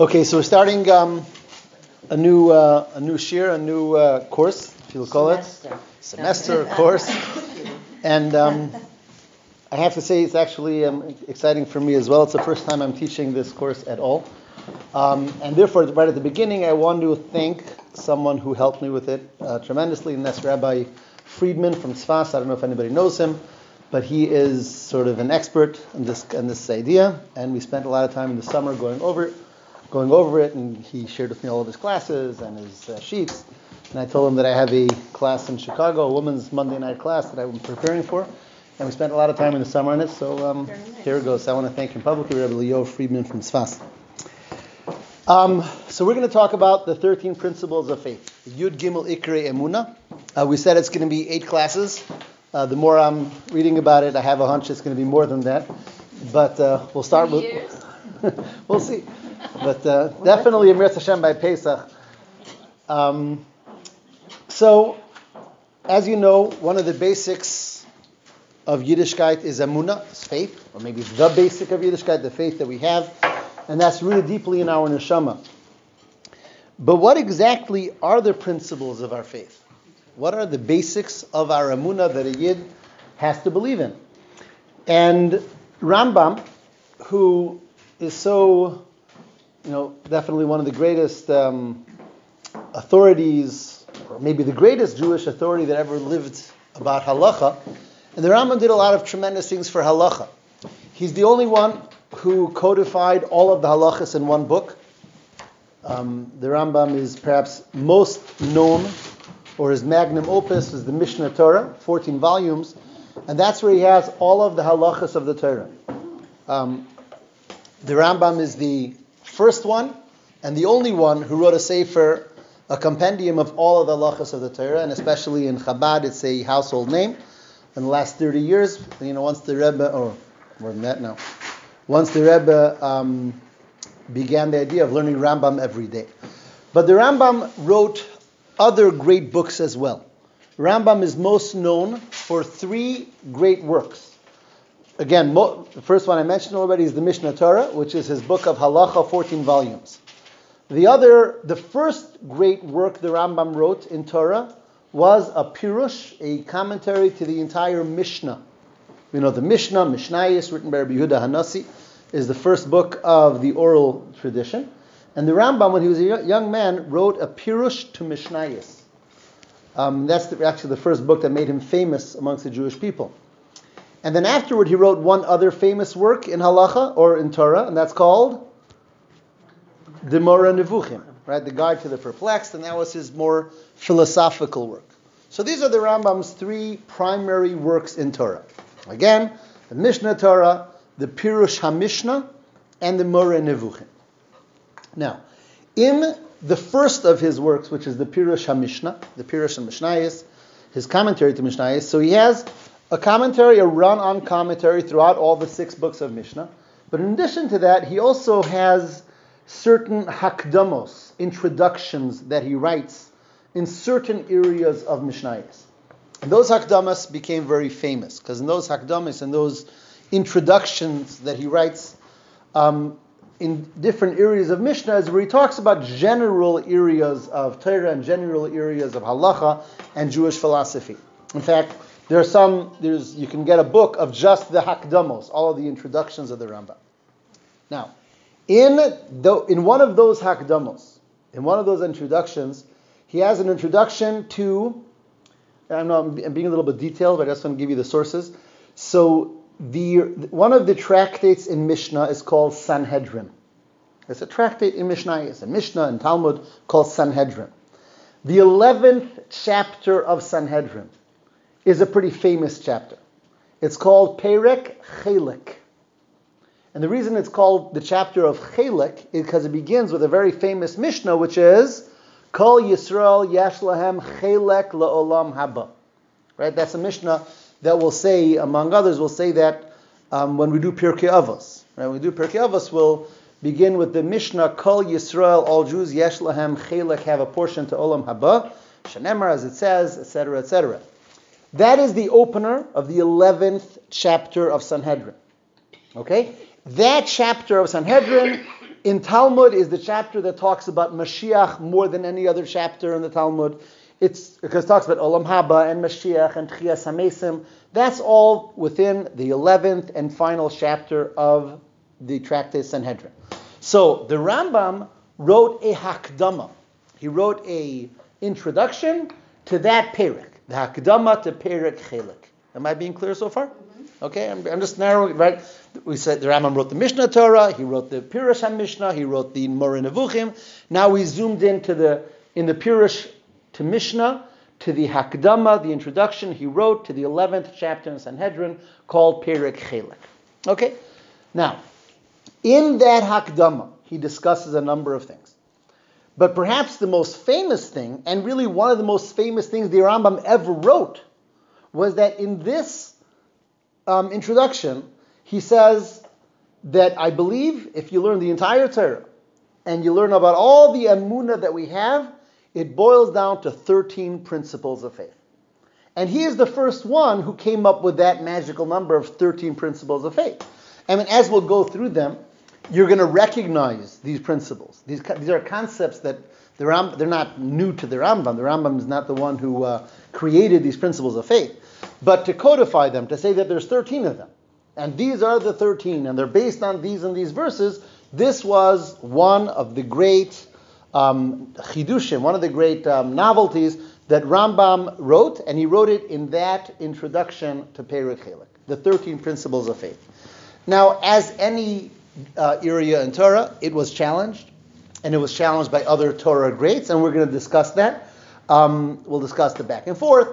Okay, so we're starting um, a new uh, a new shir, a new uh, course, if you'll call Semester. it semester course, and um, I have to say it's actually um, exciting for me as well. It's the first time I'm teaching this course at all, um, and therefore, right at the beginning, I want to thank someone who helped me with it uh, tremendously, and that's Rabbi Friedman from Tzfas. I don't know if anybody knows him. But he is sort of an expert in this in this idea, and we spent a lot of time in the summer going over it going over it, and he shared with me all of his classes and his uh, sheets. And I told him that I have a class in Chicago, a women's Monday night class that I'm preparing for. And we spent a lot of time in the summer on it, so um, here it goes. I want to thank him publicly, Rabbi Leo Friedman from Sfas. Um, so we're going to talk about the 13 principles of faith. Yud Gimel Ikre Emuna. Uh, we said it's going to be eight classes. Uh, the more I'm reading about it, I have a hunch it's going to be more than that. But uh, we'll start with. we'll see. But uh, definitely Emir Hashem by Pesach. Um, so, as you know, one of the basics of Yiddishkeit is Emunah, is faith, or maybe the basic of Yiddishkeit, the faith that we have, and that's really deeply in our neshama. But what exactly are the principles of our faith? What are the basics of our Emunah that a Yid has to believe in? And Rambam, who is so you know, definitely one of the greatest um, authorities, or maybe the greatest Jewish authority that ever lived about halacha. And the Rambam did a lot of tremendous things for halacha. He's the only one who codified all of the halachas in one book. Um, the Rambam is perhaps most known, or his magnum opus is the Mishnah Torah, 14 volumes, and that's where he has all of the halachas of the Torah. Um, the Rambam is the first one and the only one who wrote a sefer, a compendium of all of the halachas of the Torah, and especially in Chabad, it's a household name. In the last 30 years, you know, once the Rebbe, or more than that now, once the Rebbe um, began the idea of learning Rambam every day. But the Rambam wrote other great books as well. Rambam is most known for three great works. Again, mo- the first one I mentioned already is the Mishnah Torah, which is his book of Halacha, 14 volumes. The other, the first great work the Rambam wrote in Torah was a Pirush, a commentary to the entire Mishnah. You know, the Mishnah, Mishnayis, written by Rabbi Yehuda Hanassi, is the first book of the oral tradition. And the Rambam, when he was a young man, wrote a Pirush to Mishnayis. Um, that's the, actually the first book that made him famous amongst the Jewish people. And then afterward, he wrote one other famous work in halacha or in Torah, and that's called the Mora Nevuchim, right? The Guide to the Perplexed, and that was his more philosophical work. So these are the Rambam's three primary works in Torah. Again, the Mishnah Torah, the Pirush HaMishnah, and the Mora Nevuchim. Now, in the first of his works, which is the Pirush HaMishnah, the Pirush HaMishnayis, his commentary to Mishnayis, so he has a commentary, a run-on commentary throughout all the six books of Mishnah. But in addition to that, he also has certain hakdamos, introductions that he writes in certain areas of Mishnayos. And those hakdamas became very famous because in those hakdamas and those introductions that he writes um, in different areas of Mishnah is where he talks about general areas of Torah and general areas of halacha and Jewish philosophy. In fact, there are some, there's, you can get a book of just the Hakdamos, all of the introductions of the Rambam. Now, in, the, in one of those Hakdamos, in one of those introductions, he has an introduction to, I know I'm being a little bit detailed, but I just want to give you the sources. So, the, one of the tractates in Mishnah is called Sanhedrin. It's a tractate in Mishnah, it's a Mishnah in Talmud called Sanhedrin. The 11th chapter of Sanhedrin is a pretty famous chapter. It's called Perek Chelik. And the reason it's called the chapter of Chelik is because it begins with a very famous Mishnah, which is Kol Yisrael Yesh Lahem Chelek La'olam Haba. Right? That's a Mishnah that will say, among others, will say that um, when we do Pirkei Avos. Right? When we do Pirkei Avos, we'll begin with the Mishnah Kol Yisrael, all Jews Yesh Chelek have a portion to Olam Haba. Shanemar, as it says, etc., etc. That is the opener of the 11th chapter of Sanhedrin. Okay? That chapter of Sanhedrin In Talmud is the chapter that talks about Mashiach more than any other chapter in the Talmud. It's because it talks about Olam Haba and Mashiach and Tchias Hamesim. That's all within the 11th and final chapter of the Tractate Sanhedrin. So the Rambam wrote a Hakdama. He wrote a introduction to that Perik, the Hakdama to Perik Chelik. Am I being clear so far? Mm-hmm. Okay, I'm, I'm, just narrowing, right? We said the Rambam wrote the Mishnah Torah, he wrote the Pirush HaMishnah, he wrote the Moreh Nevuchim. Now we zoomed into the, in the Pirush to Mishnah, to the Hakdama, the introduction he wrote to the 11th chapter in Sanhedrin called Perik Chelik. Okay? Now, in that Hakdama, he discusses a number of things. But perhaps the most famous thing, and really one of the most famous things the Rambam ever wrote, was that in this um, introduction, he says that I believe if you learn the entire Torah and you learn about all the Amunah that we have, it boils down to 13 principles of faith. And he is the first one who came up with that magical number of 13 principles of faith. I mean, as we'll go through them, you're going to recognize these principles. These, these are concepts that the Ram, they're not new to the Rambam. The Rambam is not the one who uh, created these principles of faith. But to codify them, to say that there's 13 of them, and these are the 13, and they're based on these and these verses, this was one of the great um, chidushim, one of the great um, novelties that Rambam wrote, and he wrote it in that introduction to Perek Chelik, the 13 principles of faith. Now, as any uh, area in Torah, it was challenged, and it was challenged by other Torah greats, and we're going to discuss that. Um, we'll discuss the back and forth.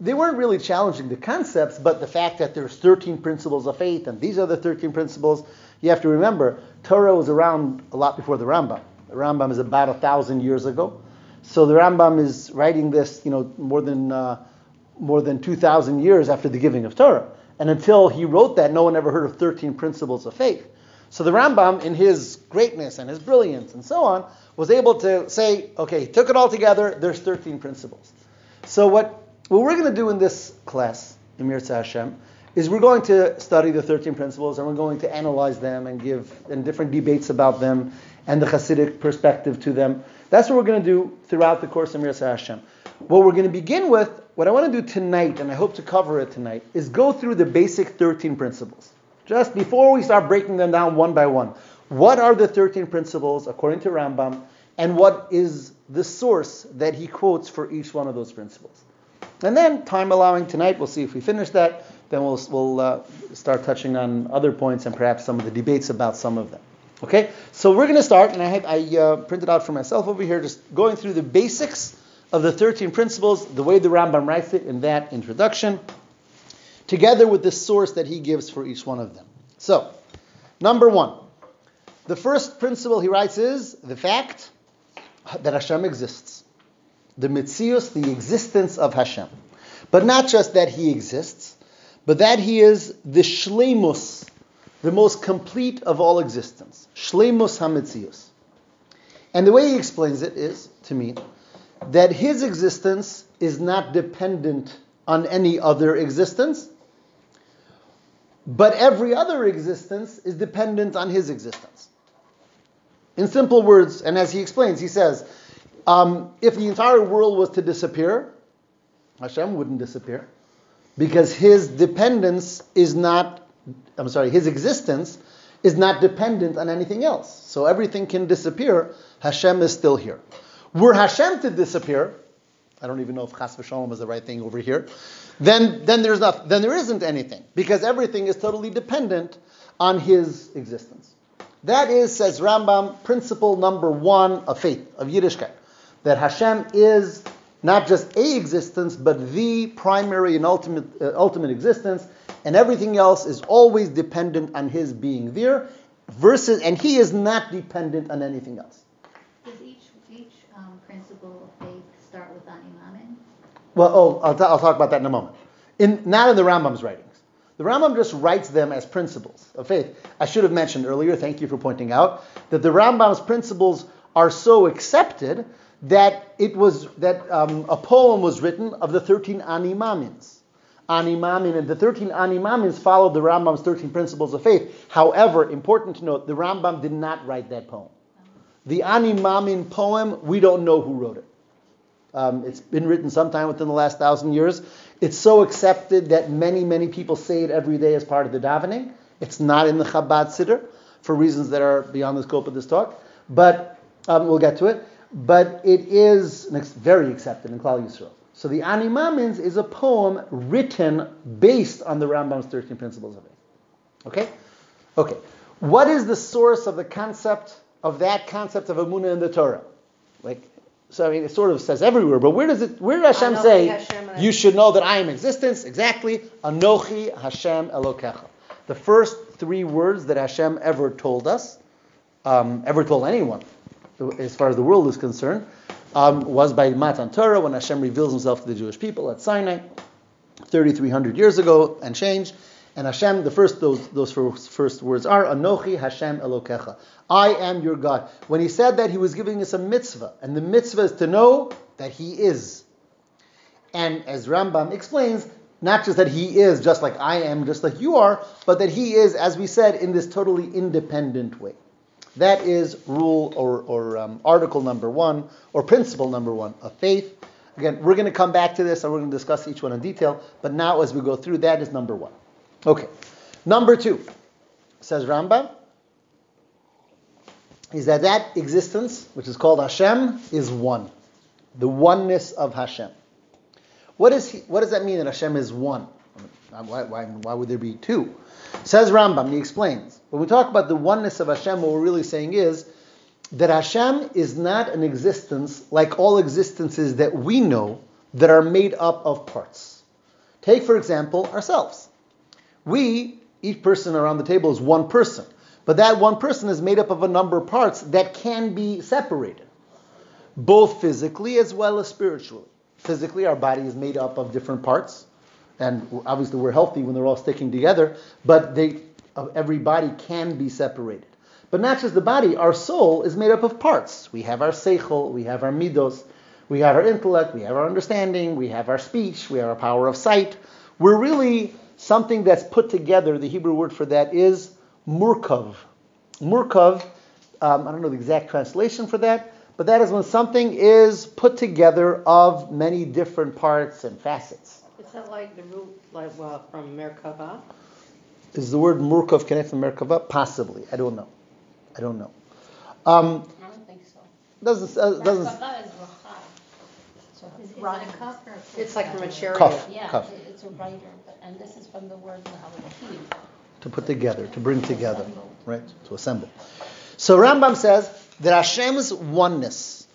They weren't really challenging the concepts, but the fact that there's 13 principles of faith, and these are the 13 principles. You have to remember, Torah was around a lot before the Rambam. The Rambam is about a thousand years ago, so the Rambam is writing this, you know, more than uh, more than 2,000 years after the giving of Torah. And until he wrote that, no one ever heard of 13 principles of faith. So the Rambam, in his greatness and his brilliance and so on, was able to say, okay, he took it all together, there's 13 principles. So what, what we're going to do in this class, Emir Hashem, is we're going to study the 13 principles and we're going to analyze them and give and different debates about them and the Hasidic perspective to them. That's what we're going to do throughout the course of Mir Hashem. What we're going to begin with, what I want to do tonight, and I hope to cover it tonight, is go through the basic 13 principles. Just before we start breaking them down one by one, what are the 13 principles according to Rambam, and what is the source that he quotes for each one of those principles? And then, time allowing tonight, we'll see if we finish that. Then we'll, we'll uh, start touching on other points and perhaps some of the debates about some of them. Okay, so we're going to start, and I, have, I uh, printed out for myself over here, just going through the basics of the 13 principles, the way the Rambam writes it in that introduction together with the source that he gives for each one of them. So, number one, the first principle he writes is the fact that Hashem exists. The mitzius, the existence of Hashem. But not just that he exists, but that he is the shlemus, the most complete of all existence. Shlemus hamitzius. And the way he explains it is, to me, that his existence is not dependent on any other existence, but every other existence is dependent on his existence. In simple words, and as he explains, he says, um, if the entire world was to disappear, Hashem wouldn't disappear because his dependence is not, I'm sorry, his existence is not dependent on anything else. So everything can disappear, Hashem is still here. Were Hashem to disappear, I don't even know if chas v'shalom is the right thing over here. Then, then there's not, then there isn't anything because everything is totally dependent on His existence. That is, says Rambam, principle number one of faith of Yiddishkeit, that Hashem is not just a existence, but the primary and ultimate uh, ultimate existence, and everything else is always dependent on His being there. Versus, and He is not dependent on anything else. Well, oh, I'll, t- I'll talk about that in a moment. In, not in the Rambam's writings. The Rambam just writes them as principles of faith. I should have mentioned earlier, thank you for pointing out, that the Rambam's principles are so accepted that it was that um, a poem was written of the 13 animamins. Animamin and the 13 animamins followed the Rambam's 13 principles of faith. However, important to note, the Rambam did not write that poem. The animamin poem, we don't know who wrote it. Um, it's been written sometime within the last thousand years. It's so accepted that many, many people say it every day as part of the davening. It's not in the Chabad Siddur for reasons that are beyond the scope of this talk, but um, we'll get to it. But it is very accepted in Klal Yisrael. So the Ani Mamins is a poem written based on the Rambam's 13 principles of faith. Okay? Okay. What is the source of the concept of that concept of Amunah in the Torah? Like, so I mean, it sort of says everywhere, but where does it? Where does Hashem Anochi say Hashem you should know that I am existence? Exactly, Anochi Hashem Elokecha. The first three words that Hashem ever told us, um, ever told anyone, as far as the world is concerned, um, was by Matan Torah when Hashem reveals Himself to the Jewish people at Sinai, 3,300 years ago and change. And Hashem, the first those those first, words are Anochi Hashem Elokecha. I am your God. When he said that, he was giving us a mitzvah, and the mitzvah is to know that he is. And as Rambam explains, not just that he is just like I am, just like you are, but that he is, as we said, in this totally independent way. That is rule or, or um, article number one, or principle number one of faith. Again, we're going to come back to this and we're going to discuss each one in detail, but now as we go through, that is number one. Okay. Number two, says Rambam, is that that existence, which is called Hashem, is one. The oneness of Hashem. What, is he, what does that mean that Hashem is one? Why, why, why would there be two? Says Rambam, he explains. When we talk about the oneness of Hashem, what we're really saying is that Hashem is not an existence like all existences that we know that are made up of parts. Take, for example, ourselves. We, each person around the table is one person. But that one person is made up of a number of parts that can be separated, both physically as well as spiritually. Physically, our body is made up of different parts, and obviously we're healthy when they're all sticking together, but they, every body can be separated. But not just the body, our soul is made up of parts. We have our seichel, we have our midos, we have our intellect, we have our understanding, we have our speech, we have our power of sight. We're really something that's put together. The Hebrew word for that is murkav. Murkav, um, I don't know the exact translation for that, but that is when something is put together of many different parts and facets. Is that like the root, like well, from Merkava? Is the word murkav connected to Merkava? Possibly. I don't know. I don't know. Um, I don't think so. doesn't uh, doesn't Merkava is rachai. So Is, is right. it a cup or? a It's like from a chariot. Cuff. Yeah, Cuff. it- it's a writer, but, and this is from the word Nahalakim. to put together, to bring together, right? To assemble. So Rambam says that Hashem's oneness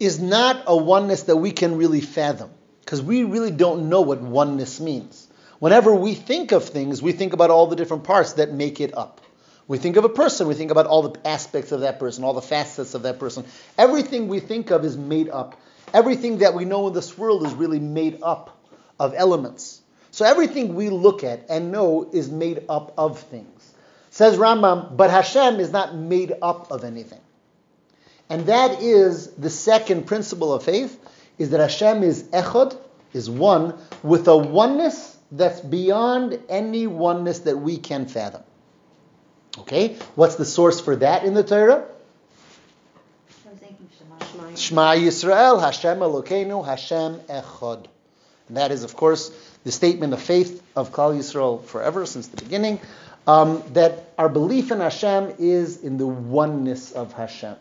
is not a oneness that we can really fathom, because we really don't know what oneness means. Whenever we think of things, we think about all the different parts that make it up. We think of a person, we think about all the aspects of that person, all the facets of that person. Everything we think of is made up. Everything that we know in this world is really made up of elements. So everything we look at and know is made up of things. Says Rambam, but Hashem is not made up of anything. And that is the second principle of faith, is that Hashem is echad, is one, with a oneness that's beyond any oneness that we can fathom. Okay? What's the source for that in the Torah? Shema. Yisrael, Hashem Elokeinu, Hashem Echad. And that is, of course, the statement of faith of Klal Yisrael forever, since the beginning, um, that our belief in Hashem is in the oneness of Hashem.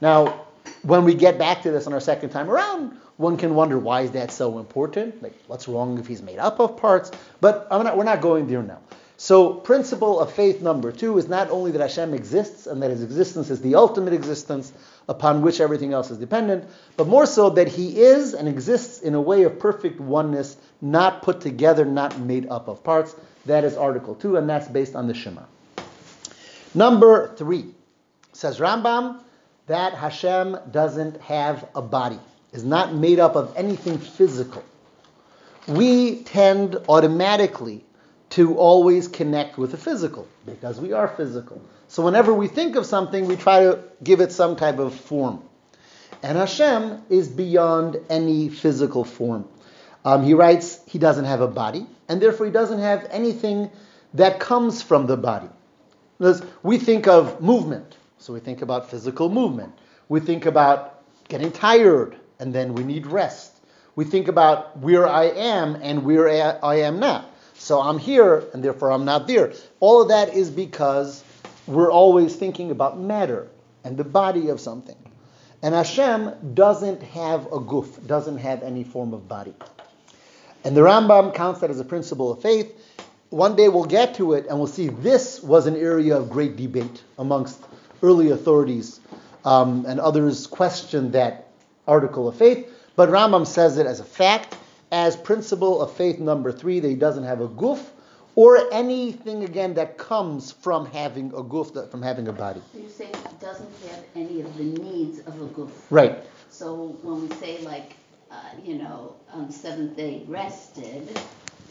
Now, when we get back to this on our second time around, one can wonder why is that so important? Like, what's wrong if he's made up of parts? But not, we're not going there now. So, principle of faith number two is not only that Hashem exists and that his existence is the ultimate existence upon which everything else is dependent, but more so that he is and exists in a way of perfect oneness, not put together, not made up of parts. That is article two, and that's based on the Shema. Number three says Rambam that Hashem doesn't have a body, is not made up of anything physical. We tend automatically to always connect with the physical because we are physical. So whenever we think of something, we try to give it some type of form. And Hashem is beyond any physical form. Um, he writes he doesn't have a body, and therefore he doesn't have anything that comes from the body. We think of movement. So we think about physical movement. We think about getting tired and then we need rest. We think about where I am and where I am not. So I'm here and therefore I'm not there. All of that is because we're always thinking about matter and the body of something. And Hashem doesn't have a goof, doesn't have any form of body. And the Rambam counts that as a principle of faith. One day we'll get to it and we'll see this was an area of great debate amongst early authorities, um, and others questioned that article of faith. But Rambam says it as a fact, as principle of faith number three, that he doesn't have a goof, or anything again that comes from having a goof, from having a body. So you say it doesn't have any of the needs of a goof. Right. So when we say like, uh, you know, on the seventh day rested,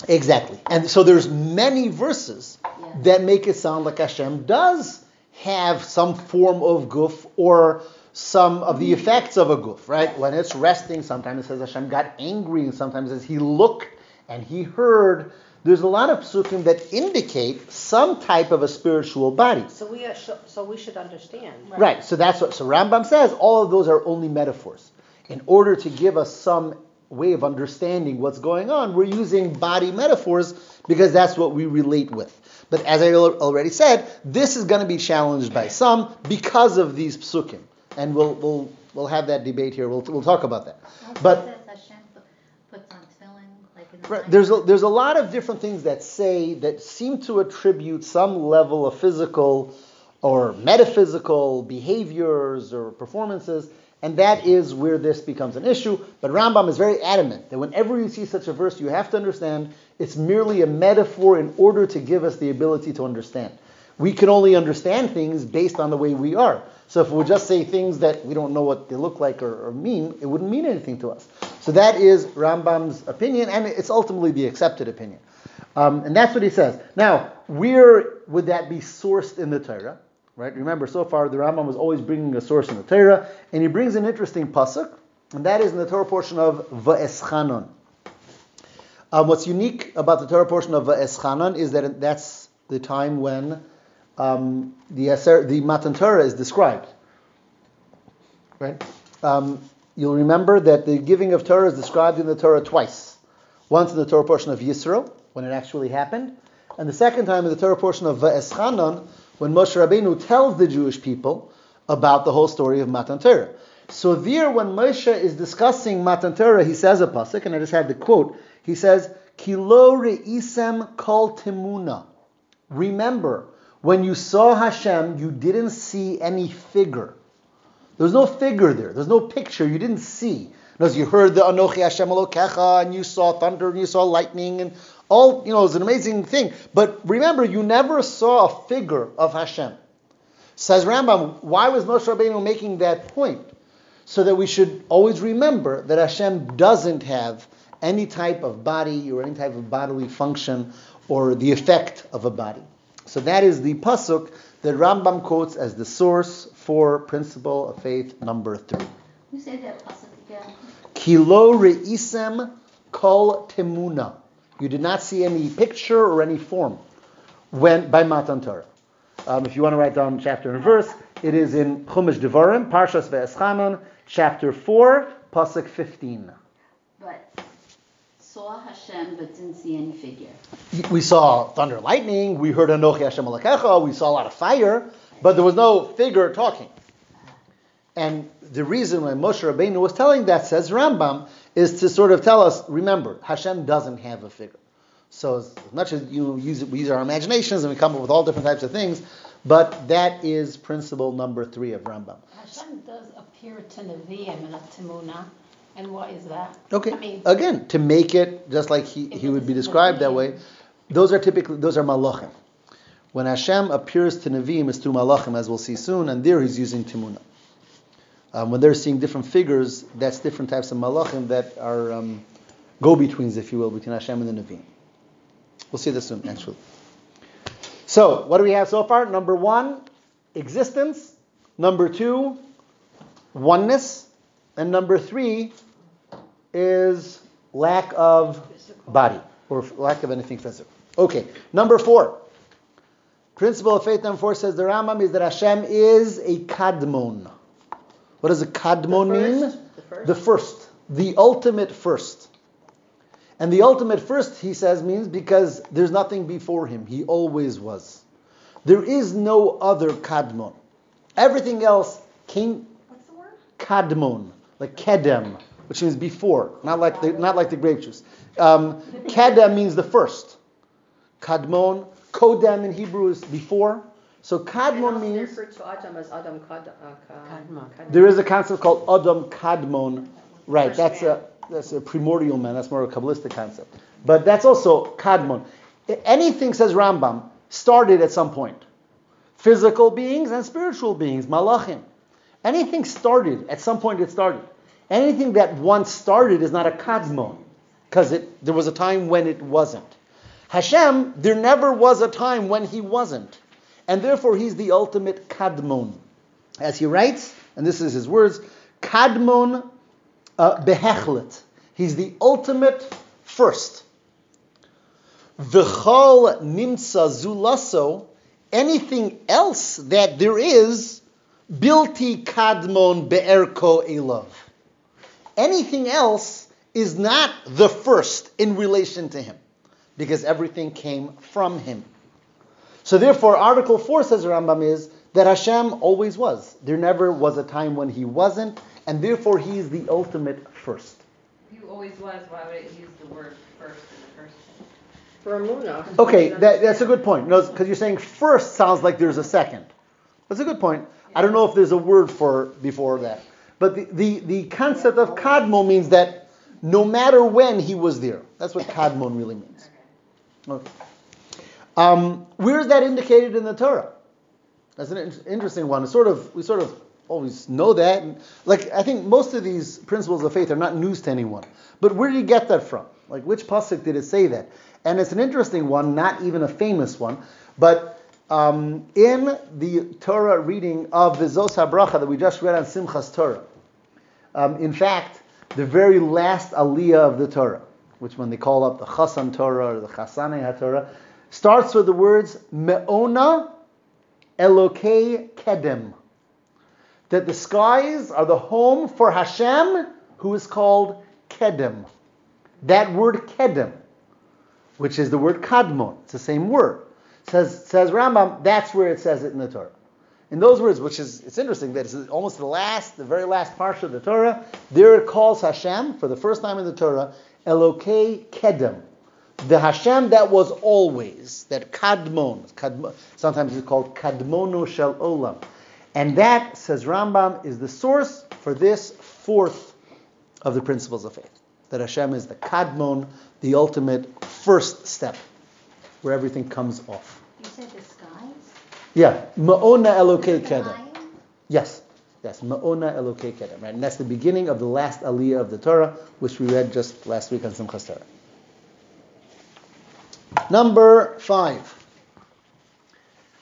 Exactly. And so there's many verses Yeah. that make it sound like Hashem does have some form of goof or some of the effects of a goof, right? When it's resting, sometimes it says Hashem got angry, and sometimes it says he looked and he heard. There's a lot of psukim that indicate some type of a spiritual body. So we are, so so we should understand. Right. So that's what. So Rambam says all of those are only metaphors. In order to give us some way of understanding what's going on, we're using body metaphors because that's what we relate with. But as I al- already said, this is going to be challenged by some because of these psukim, and we'll we'll we'll have that debate here. We'll we'll talk about that. Also But says Hashem pu- puts on tefillin, like in the Right, night. There's a, there's a lot of different things that say that seem to attribute some level of physical or metaphysical behaviors or performances, and that is where this becomes an issue. But Rambam is very adamant that whenever you see such a verse, you have to understand it's merely a metaphor in order to give us the ability to understand. We can only understand things based on the way we are. So if we just say things that we don't know what they look like or, or mean, it wouldn't mean anything to us. So that is Rambam's opinion, and it's ultimately the accepted opinion. Um, and that's what he says. Now, where would that be sourced in the Torah? Right? Remember, so far the Rambam was always bringing a source in the Torah, and he brings an interesting pasuk, and that is in the Torah portion of Va'eschanon. Um, what's unique about the Torah portion of Va'eschanon is that that's the time when um, the the Matan Torah is described. Right? Um, you'll remember that the giving of Torah is described in the Torah twice. Once in the Torah portion of Yisro, when it actually happened, and the second time in the Torah portion of Va'eschanon, when Moshe Rabbeinu tells the Jewish people about the whole story of Matan Torah. So there, when Moshe is discussing Matan Torah, he says a pasuk, and I just had the quote. He says, "Kilo re'isem kol timuna." Remember, when you saw Hashem, you didn't see any figure. There's no figure there. There's no picture. You didn't see. As you heard the Anochi Hashem Elokecha, and you saw thunder, and you saw lightning, and all, you know, it's an amazing thing. But remember, you never saw a figure of Hashem. Says Rambam, why was Moshe Rabbeinu making that point? So that we should always remember that Hashem doesn't have any type of body or any type of bodily function or the effect of a body. So that is the pasuk that Rambam quotes as the source for principle of faith number three. you say that pasuk again. Kilo re'isem kol temuna. You did not see any picture or any form when by Matan Torah. Um, if you want to write down chapter and verse, it is in Chumash Devarim, Parshas Ve'eschanon, chapter 4, pasuk 15. But saw Hashem but didn't see any figure. We saw thunder, lightning. We heard Anochi Hashem Elokecha. We saw a lot of fire, but there was no figure talking. And the reason why Moshe Rabbeinu was telling that, says Rambam, is to sort of tell us, remember, Hashem doesn't have a figure. So as much as you use it, we use our imaginations and we come up with all different types of things, but that is principle number three of Rambam. Hashem does appear to Nevi'im and not to Muna. And what is that? Okay. I mean, Again, to make it just like he, he would be described that way, those are typically those are malachim. When Hashem appears to Nevi'im, it's through malachim, as we'll see soon, and there he's using timuna. Um, when they're seeing different figures, that's different types of malachim that are um, go-betweens, if you will, between Hashem and the Nevi'im. We'll see this soon, actually. So, what do we have so far? Number one, existence. Number two, oneness. And number three is lack of body or lack of anything physical. Okay, number four. Principle of faith number four says the Rambam is that Hashem is a kadmon. What does a kadmon The mean? The first? The first, the ultimate first. And the ultimate first, he says, means because there's nothing before him. He always was. There is no other kadmon. Everything else came What's the word? kadmon, like kedem, which means before, not like the, not like the grape juice. Um, kedem means the first. Kadmon, kodem in Hebrew is before. So And kadmon means Adam as Adam Kad, uh, Ka- Kadmon. Kadmon. there is a concept called Adam Kadmon. Right, that's a that's a primordial man. That's more of a kabbalistic concept. But that's also Kadmon. Anything says Rambam started at some point. Physical beings and spiritual beings, malachim. Anything started at some point. It started. Anything that once started is not a Kadmon because there was a time when it wasn't. Hashem, there never was a time when he wasn't, and therefore he's the ultimate Kadmon as he writes, and this is his words, Kadmon uh, behechlet. He's the ultimate first. V'chol nimtza zulaso. Anything else that there is, bilti kadmon be'erko elav. Anything else is not the first in relation to him, because everything came from him. So therefore, Article 4 says Rambam is that Hashem always was. There never was a time when he wasn't, and therefore he is the ultimate first. If you always was, why would it use the word first in the first place? For Amuna. Okay, that, that's a good point. Because you're saying first sounds like there's a second. That's a good point. I don't know if there's a word for before that. But the, the, the concept of kadmo means that no matter when he was there. That's what kadmon really means. Okay. Um, where is that indicated in the Torah? That's an in- interesting one. It's sort of we sort of always know that. Like I think most of these principles of faith are not news to anyone. But where did he get that from? Like which pasuk did it say that? And it's an interesting one, not even a famous one, but um, in the Torah reading of the Zos HaBracha that we just read on Simchas Torah. Um, in fact, the very last aliyah of the Torah, which when they call up the Chasan Torah or the Chasane HaTorah, starts with the words Me'ona Elokei Kedem. That the skies are the home for Hashem, who is called Kedem. That word Kedem, which is the word Kadmon, it's the same word. Says, says Rambam, that's where it says it in the Torah. In those words, which is it's interesting that it's almost the last, the very last parsha of the Torah, there it calls Hashem for the first time in the Torah, Elokei Kedem. The Hashem that was always, that Kadmon, Kadmon sometimes it's called Kadmono Shel Olam. And that, says Rambam, is the source for this fourth of the principles of faith. That Hashem is the Kadmon, the ultimate first step, where everything comes off. You said the skies? Yeah, Ma'ona Elokei Kedem. Yes, yes, Ma'ona Elokei Kedem, right? And that's the beginning of the last aliyah of the Torah, which we read just last week on Simchas Torah. Number five.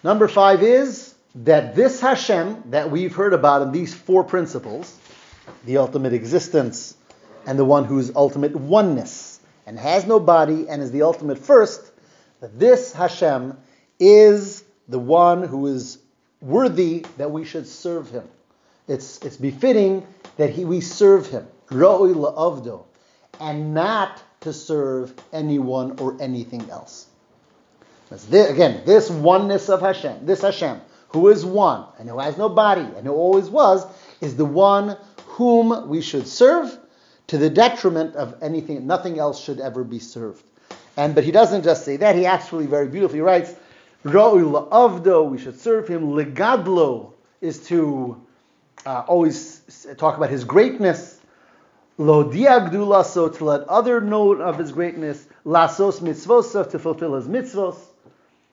Number five is that this Hashem that we've heard about in these four principles, the ultimate existence, and the one whose ultimate oneness, and has no body, and is the ultimate first, that this Hashem is the one who is worthy that we should serve him. It's, it's befitting that he, we serve him, la'avdo, and not to serve anyone or anything else. That's again, this oneness of Hashem, this Hashem, who is one and who has no body and who always was, is the one whom we should serve to the detriment of anything, nothing else should ever be served. And but he doesn't just say that, he actually very beautifully writes, Ra'ui la'avdo, we should serve him, legadlo is to uh, always talk about his greatness, Lo diagdula, so to let other know of his greatness, lasos mitzvos, to fulfill his mitzvos,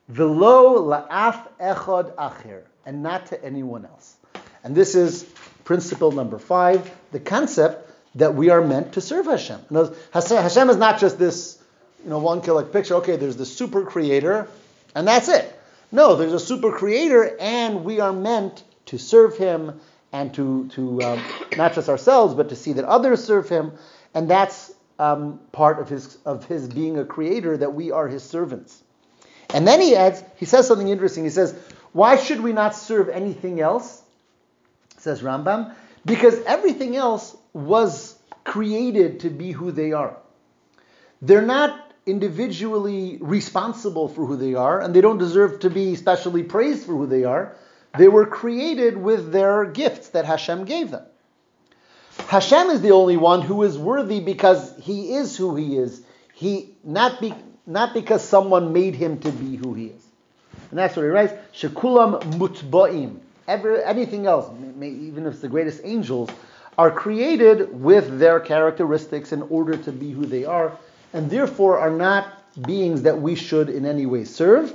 velo la'af echad acher, and not to anyone else. And this is principle number five, the concept that we are meant to serve Hashem. Hashem is not just this, you know, one like picture. Okay, there's the super creator, and that's it. No, there's a super creator, and we are meant to serve him and to to um, not just ourselves, but to see that others serve him, and that's um, part of his of his being a creator that we are his servants. And then he adds, he says something interesting. He says, Why should we not serve anything else? Says Rambam, because everything else was created to be who they are. They're not individually responsible for who they are, and they don't deserve to be specially praised for who they are. They were created with their gifts that Hashem gave them. Hashem is the only one who is worthy because he is who he is. He not be, not because someone made him to be who he is. And that's what he writes. Shekulam mutba'im. Ever, anything else, may, even if it's the greatest angels, are created with their characteristics in order to be who they are, and therefore are not beings that we should in any way serve.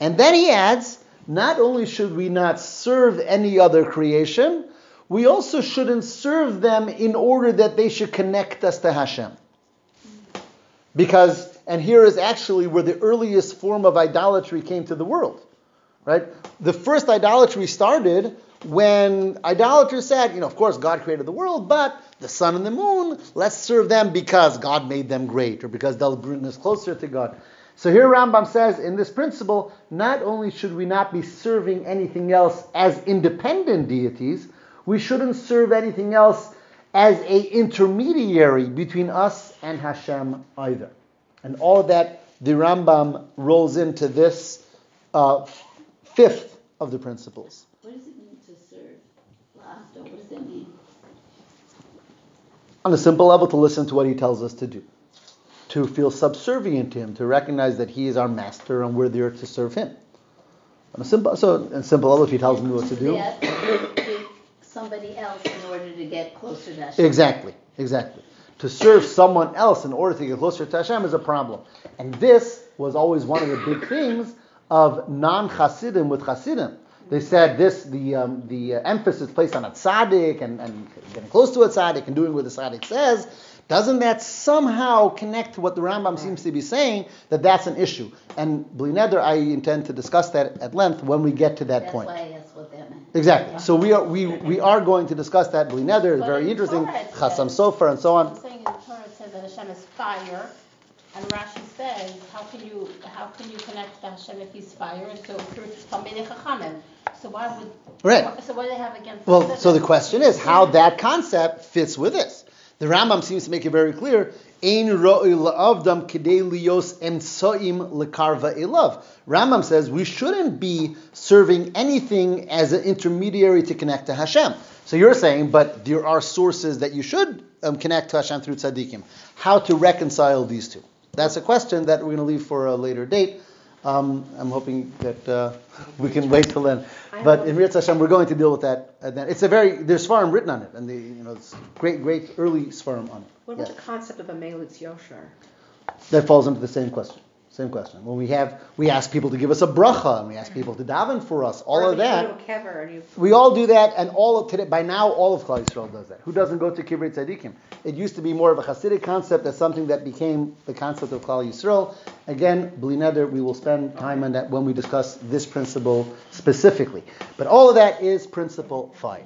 And then he adds, not only should we not serve any other creation, we also shouldn't serve them in order that they should connect us to Hashem. Because, and here is actually where the earliest form of idolatry came to the world. Right? The first idolatry started when idolaters said, you know, of course God created the world, but the sun and the moon, let's serve them because God made them great or because they'll bring us closer to God. So here Rambam says in this principle, not only should we not be serving anything else as independent deities, we shouldn't serve anything else as a intermediary between us and Hashem either. And all that, the Rambam rolls into this uh, fifth of the principles. What does it mean to serve? What does that mean? On a simple level, to listen to what he tells us to do, to feel subservient to him, to recognize that he is our master and we're there to serve him. On a simple, so, on a simple level, if he tells me what to do. Somebody else in order to get closer to Hashem. Exactly, exactly. To serve someone else in order to get closer to Hashem is a problem. And this was always one of the big things of non-Hasidim with Hasidim. They said this, the um, the uh, emphasis placed on a tzaddik and, and getting close to a tzaddik and doing what the tzaddik says. Doesn't that somehow connect to what the Rambam seems to be saying that that's an issue? And Blineder, I intend to discuss that at length when we get to that That's point. why asked what that meant. Exactly. So we are we, we are going to discuss that Blineder. But very in interesting. Chasam Sofer and so I'm on. saying in the Torah it says that Hashem is fire, and Rashi says, how can you how can you connect to Hashem if he's fire? And so it's Talmidei Chachamim. So why would Right. So what do they have against? Well, so the question is how that concept fits with this. The Rambam seems to make it very clear. Ein ro'i la'avdam kidei lios emsoim lekarva elav. Rambam says we shouldn't be serving anything as an intermediary to connect to Hashem. So you're saying, but there are sources that you should um, connect to Hashem through tzaddikim. How to reconcile these two? That's a question that we're going to leave for a later date. Um, I'm hoping that uh, we can wait till then. But in Ritzah Hashem, we're going to deal with that. Then. It's a very there's svarim written on it, and the you know it's great great early svarim on it. What about Yes. the concept of a Melitz Yosher? That falls into the same question. Same question. When we have we ask people to give us a bracha, and we ask people to daven for us, all Or of that. go to a kever and you We all do that, and all of today, by now, all of Klal Yisrael does that. Who doesn't go to Kivrei Tzadikim? It used to be more of a Hasidic concept as something that became the concept of Klal Yisrael. Again, Bli Neder, we will spend time on that when we discuss this principle specifically. But all of that is principle five.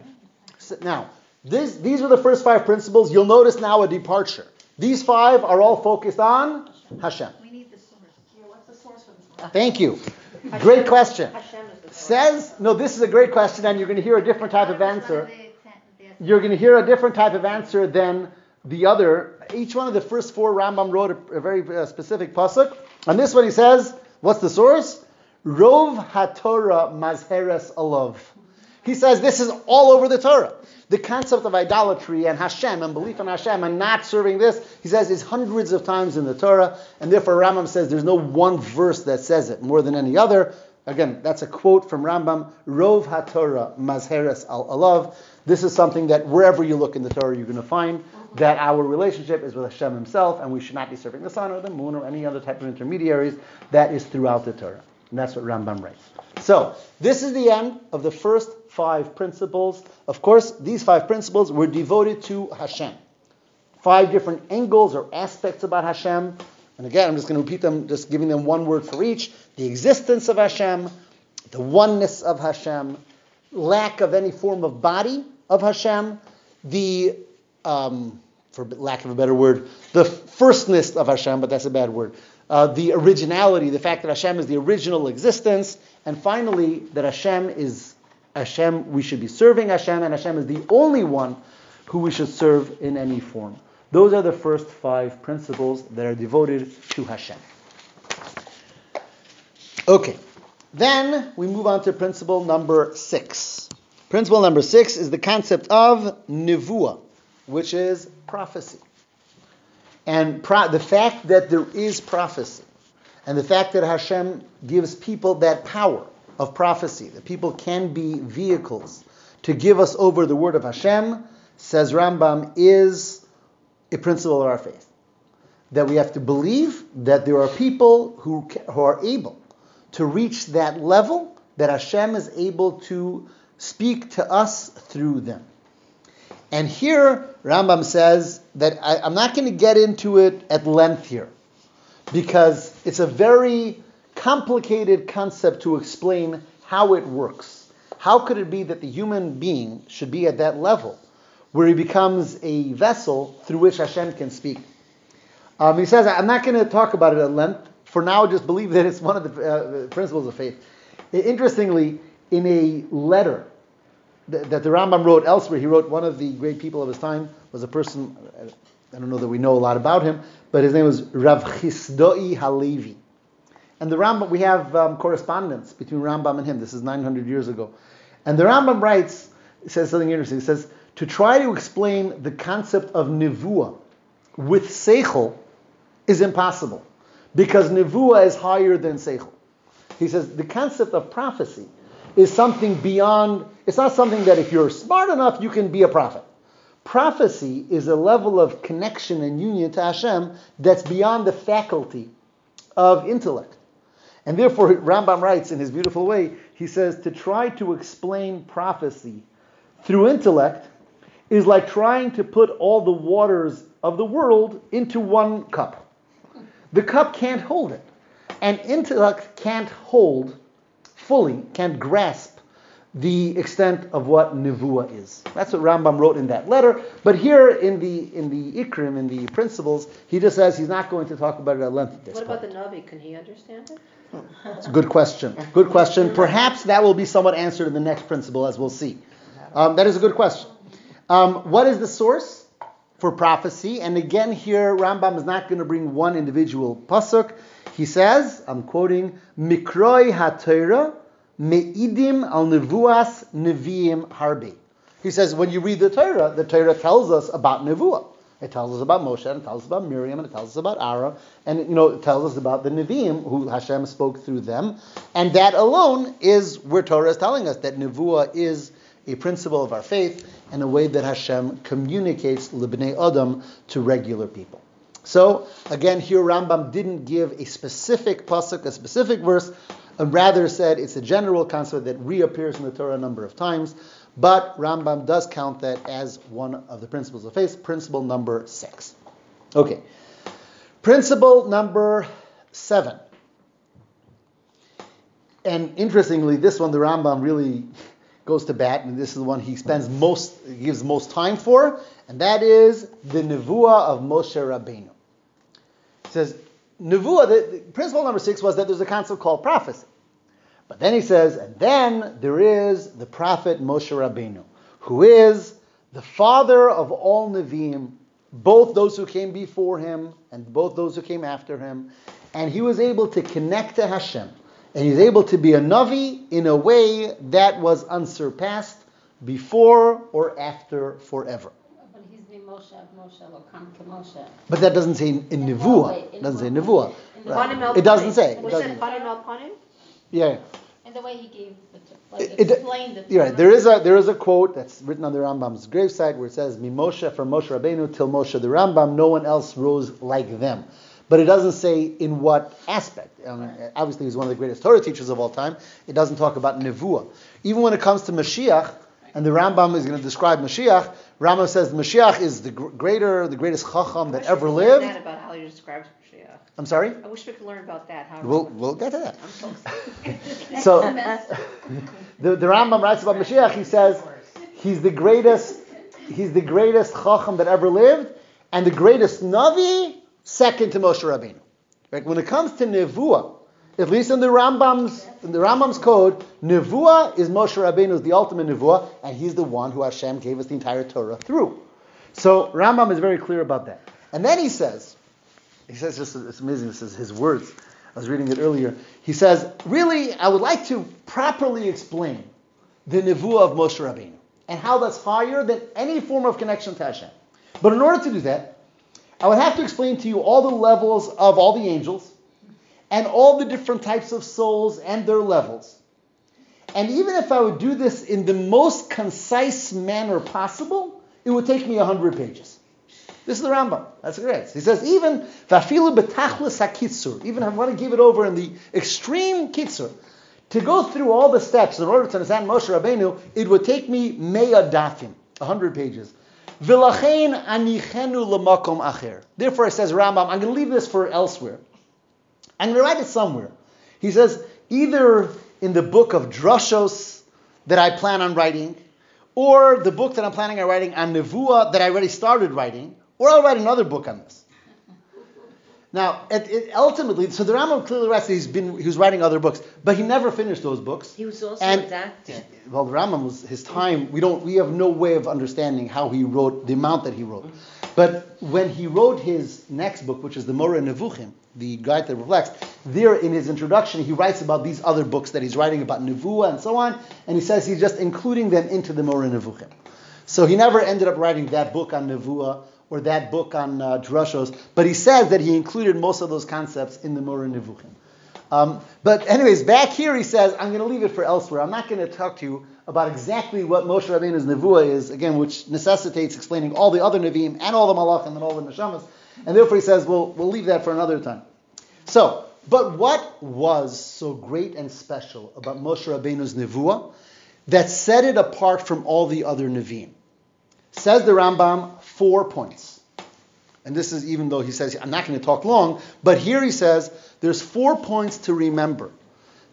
So now, this, these are the first five principles. You'll notice now a departure. These five are all focused on Hashem. We need the source. Thank you. Great question. Says, no, this is a great question, and you're going to hear a different type of answer. You're going to hear a different type of answer than the other. Each one of the first four Rambam wrote a, a very uh, specific pasuk. On this one, he says, "What's the source? Rov haTorah mazheres alav." He says this is all over the Torah. The concept of idolatry and Hashem and belief in Hashem and not serving this, he says, is hundreds of times in the Torah, and therefore Rambam says there's no one verse that says it more than any other. Again, that's a quote from Rambam, Rov HaTorah Mazheres al Alav. This is something that wherever you look in the Torah, you're going to find that our relationship is with Hashem Himself, and we should not be serving the sun or the moon or any other type of intermediaries. That is throughout the Torah. And that's what Rambam writes. So, this is the end of the first five principles. Of course, these five principles were devoted to Hashem. Five different angles or aspects about Hashem. And again, I'm just going to repeat them, just giving them one word for each. The existence of Hashem, the oneness of Hashem, lack of any form of body of Hashem, the, um, for lack of a better word, the firstness of Hashem, but that's a bad word, uh, the originality, the fact that Hashem is the original existence, and finally that Hashem is Hashem. We should be serving Hashem, and Hashem is the only one who we should serve in any form. Those are the first five principles that are devoted to Hashem. Okay, then we move on to principle number six. Principle number six is the concept of nivuah, which is prophecy. And pro- the fact that there is prophecy, and the fact that Hashem gives people that power of prophecy, that people can be vehicles to give us over the word of Hashem, says Rambam, is a principle of our faith. That we have to believe that there are people who, who are able to reach that level, that Hashem is able to speak to us through them. And here, Rambam says that I, am not going to get into it at length here, because it's a very complicated concept to explain how it works. How could it be that the human being should be at that level, where he becomes a vessel through which Hashem can speak? Um, he says, I'm not going to talk about it at length. For now, just believe that it's one of the uh, principles of faith. Interestingly, in a letter that, that the Rambam wrote elsewhere, he wrote one of the great people of his time was a person, I don't know that we know a lot about him, but his name was Rav Chisdoi Halevi. And the Rambam, we have um, correspondence between Rambam and him. This is 900 years ago. And the Rambam writes, says something interesting. He says, to try to explain the concept of nivuah with seichel is impossible because nivuah is higher than seichel. He says the concept of prophecy is something beyond, it's not something that if you're smart enough, you can be a prophet. Prophecy is a level of connection and union to Hashem that's beyond the faculty of intellect. And therefore, Rambam writes in his beautiful way, he says, to try to explain prophecy through intellect is like trying to put all the waters of the world into one cup. The cup can't hold it. And intellect can't hold fully, can't grasp the extent of what nevuah is. That's what Rambam wrote in that letter. But here in the in the Ikrim, in the principles, he just says he's not going to talk about it at length. At this What about the point. Navi? Can he understand it? It's a good question. Good question. Perhaps that will be somewhat answered in the next principle, as we'll see. Um, that is a good question. Um, what is the source for prophecy? And again, here Rambam is not going to bring one individual pasuk. He says, I'm quoting, "Mikroi haTorah me'idim al nevuas neviim harbi." He says, when you read the Torah, the Torah tells us about nevuah. It tells us about Moshe, and it tells us about Miriam, and it tells us about Aaron, and you know, it tells us about the Nevi'im, who Hashem spoke through them. And that alone is where Torah is telling us that Nevuah is a principle of our faith and a way that Hashem communicates Libnei Adam to regular people. So again, here Rambam didn't give a specific pasuk, a specific verse, and rather said it's a general concept that reappears in the Torah a number of times. But Rambam does count that as one of the principles of faith, principle number six. Okay. Principle number seven. And interestingly, this one the Rambam really goes to bat, and this is the one he spends most, gives most time for, and that is the nevuah of Moshe Rabbeinu. He says, nevuah, the, the principle number six was that there's a concept called prophecy. But then he says, and then there is the prophet Moshe Rabbeinu, who is the father of all Nevi'im, both those who came before him and both those who came after him. And he was able to connect to Hashem. And he's able to be a Navi in a way that was unsurpassed before or after forever. But he's the Moshe Moshe, will come to Moshe. But that doesn't say in In Nevuah. It doesn't say Nevuah. In the Right. It doesn't say. It doesn't. it panim el panim? Yeah. And the way he gave, the, like, It- it- explained it. to You're right. There is a there is a quote that's written on the Rambam's gravesite where it says, "Mimoshe from Moshe Rabbeinu till Moshe the Rambam, no one else rose like them." But it doesn't say in what aspect. Um, Obviously, he's one of the greatest Torah teachers of all time. It doesn't talk about nevuah. Even when it comes to Mashiach, and the Rambam is going to describe Mashiach, Rambam says Mashiach is the greater, the greatest Chacham that I wish we ever lived. That about how you describe Mashiach. I'm sorry. I wish we could learn about that. How We'll we'll get to that. I'm so excited. So the, the Rambam writes about Mashiach. He says he's the greatest. He's the greatest Chacham that ever lived, and the greatest Navi, second to Moshe Rabbeinu. Right? When it comes to nevuah, at least in the Rambam's in the Rambam's code, nevuah is Moshe Rabbeinu's the ultimate nevuah, and he's the one who Hashem gave us the entire Torah through. So Rambam is very clear about that. And then he says, he says just it's amazing. This is his words. I was reading it earlier. He says, really, I would like to properly explain the nevuah of Moshe Rabbeinu and how that's higher than any form of connection to Hashem. But in order to do that, I would have to explain to you all the levels of all the angels and all the different types of souls and their levels. And even if I would do this in the most concise manner possible, it would take me 100 pages. This is the Rambam. That's great. He says, even vafilu betachlis hakitsur, even if I want to give it over in the extreme kitsur, to go through all the steps in order to understand Moshe Rabbeinu, it would take me meya dafim, 100 pages. V'lachein anichenu lemakom acher. Therefore, it says Rambam, I'm going to leave this for elsewhere. I'm going to write it somewhere. He says, either in the book of Drushos that I plan on writing, or the book that I'm planning on writing on Nevuah that I already started writing, or I'll write another book on this. Now, it, it ultimately, so the Rambam clearly writes that he's been he was writing other books, but he never finished those books. He was also And- a doctor. Well, the Rambam was his time. We don't. We have no way of understanding how he wrote the amount that he wrote. But when he wrote his next book, which is the Moreh Nevuchim, the guide the perplexed, there in his introduction he writes about these other books that he's writing about Nevuah and so on, and he says he's just including them into the Moreh Nevuchim. So he never ended up writing that book on Nevuah or that book on uh, Drushos, but he says that he included most of those concepts in the Moreh Nevuchim. Um, but anyways, back here he says, I'm going to leave it for elsewhere. I'm not going to talk to you about exactly what Moshe Rabbeinu's nevuah is, again, which necessitates explaining all the other neviim and all the malachim and all the neshamas. And therefore he says, well, we'll leave that for another time. So, but what was so great and special about Moshe Rabbeinu's nevuah that set it apart from all the other neviim? Says the Rambam, four points. And this is even though he says, I'm not going to talk long, but here he says, there's four points to remember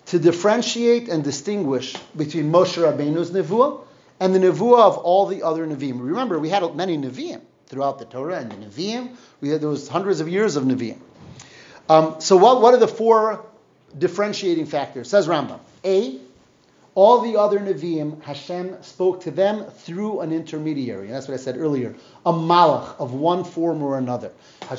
to differentiate and distinguish between Moshe Rabbeinu's nevuah and the nevuah of all the other neviim. Remember, we had many neviim throughout the Torah and the neviim. We had there was hundreds of years of neviim. Um, so what, what are the four differentiating factors? Says Rambam. A, all the other Nevi'im, Hashem spoke to them through an intermediary. And that's what I said earlier. A malach of one form or another.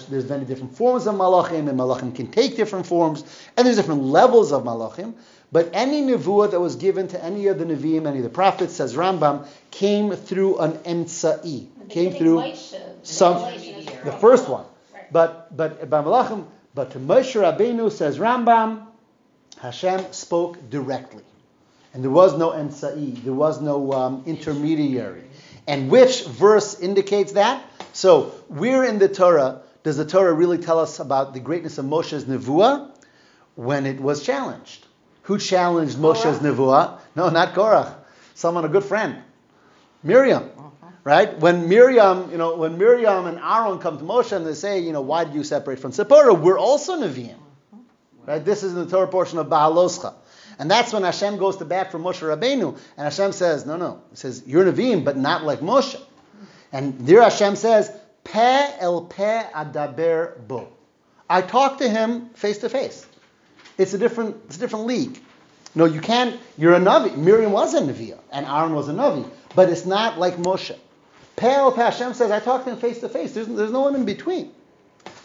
There's many different forms of malachim, and malachim can take different forms, and there's different levels of malachim. But any nevuah that was given to any of the Nevi'im, any of the prophets, says Rambam, came through an emtsa'i. Came through some- the first one. But but by Malachim, but to Moshe Rabbeinu says Rambam, Hashem spoke directly, and there was no emsa'i, there was no um, intermediary. And which verse indicates that? So where in the Torah does the Torah really tell us about the greatness of Moshe's nevuah? When it was challenged. Who challenged Moshe's nevuah? No, not Korach. Someone, a good friend. Miriam. Right? When Miriam, you know, when Miriam and Aaron come to Moshe and they say, you know, why did you separate from Zipporah? We're also Nevi'im. Right? This is in the Torah portion of Baaloscha. And that's when Hashem goes to bat for Moshe Rabbeinu. And Hashem says, no, no. He says, you're Nevi'im, but not like Moshe. And there Hashem says, Peh el peh adaber bo. I talk to him face to face. It's a different, it's a different league. No, you can't. You're a navi. Miriam was a naviya, and Aaron was a navi, but it's not like Moshe. Peh Peh Hashem says, I talk to him face to face. There's, there's no one in between.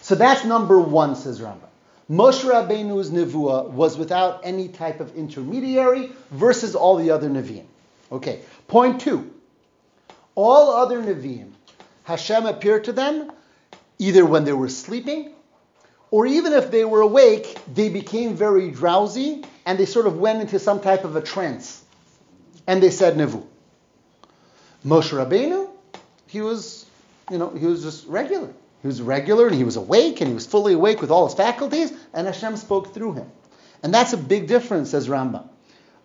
So that's number one, says Rambam. Moshe Rabbeinu's nevuah was without any type of intermediary versus all the other neviim. Okay. Point two. All other neviim, Hashem appeared to them either when they were sleeping or even if they were awake, they became very drowsy and they sort of went into some type of a trance. And they said Nevu. Moshe Rabbeinu, he was, you know, he was just regular. He was regular and he was awake and he was fully awake with all his faculties, and Hashem spoke through him. And that's a big difference, says Rambam.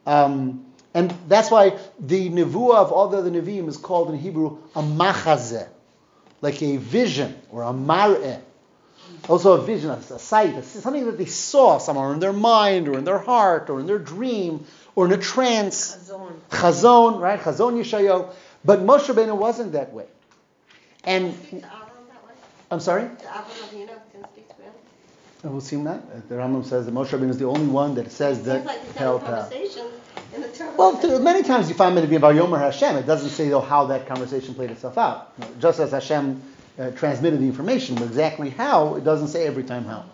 Um, and that's why the nevuah of all the other neviim is called in Hebrew a machazeh, like a vision or a mar'eh. Also a vision, a sight, something that they saw somewhere in their mind or in their heart or in their dream or in a trance. Chazon. Chazon, right? Chazon Yeshayo. But Moshe Rabbeinu wasn't that way. And I'm sorry? And we'll see that. Uh, The Rambam says that Moshe Rabbeinu is the only one that says that. Like he's Pel conversations in the Well, th- many times you find it to be about Yomer Hashem. It doesn't say though how that conversation played itself out. Just as Hashem uh, transmitted the information, but exactly how, it doesn't say every time how.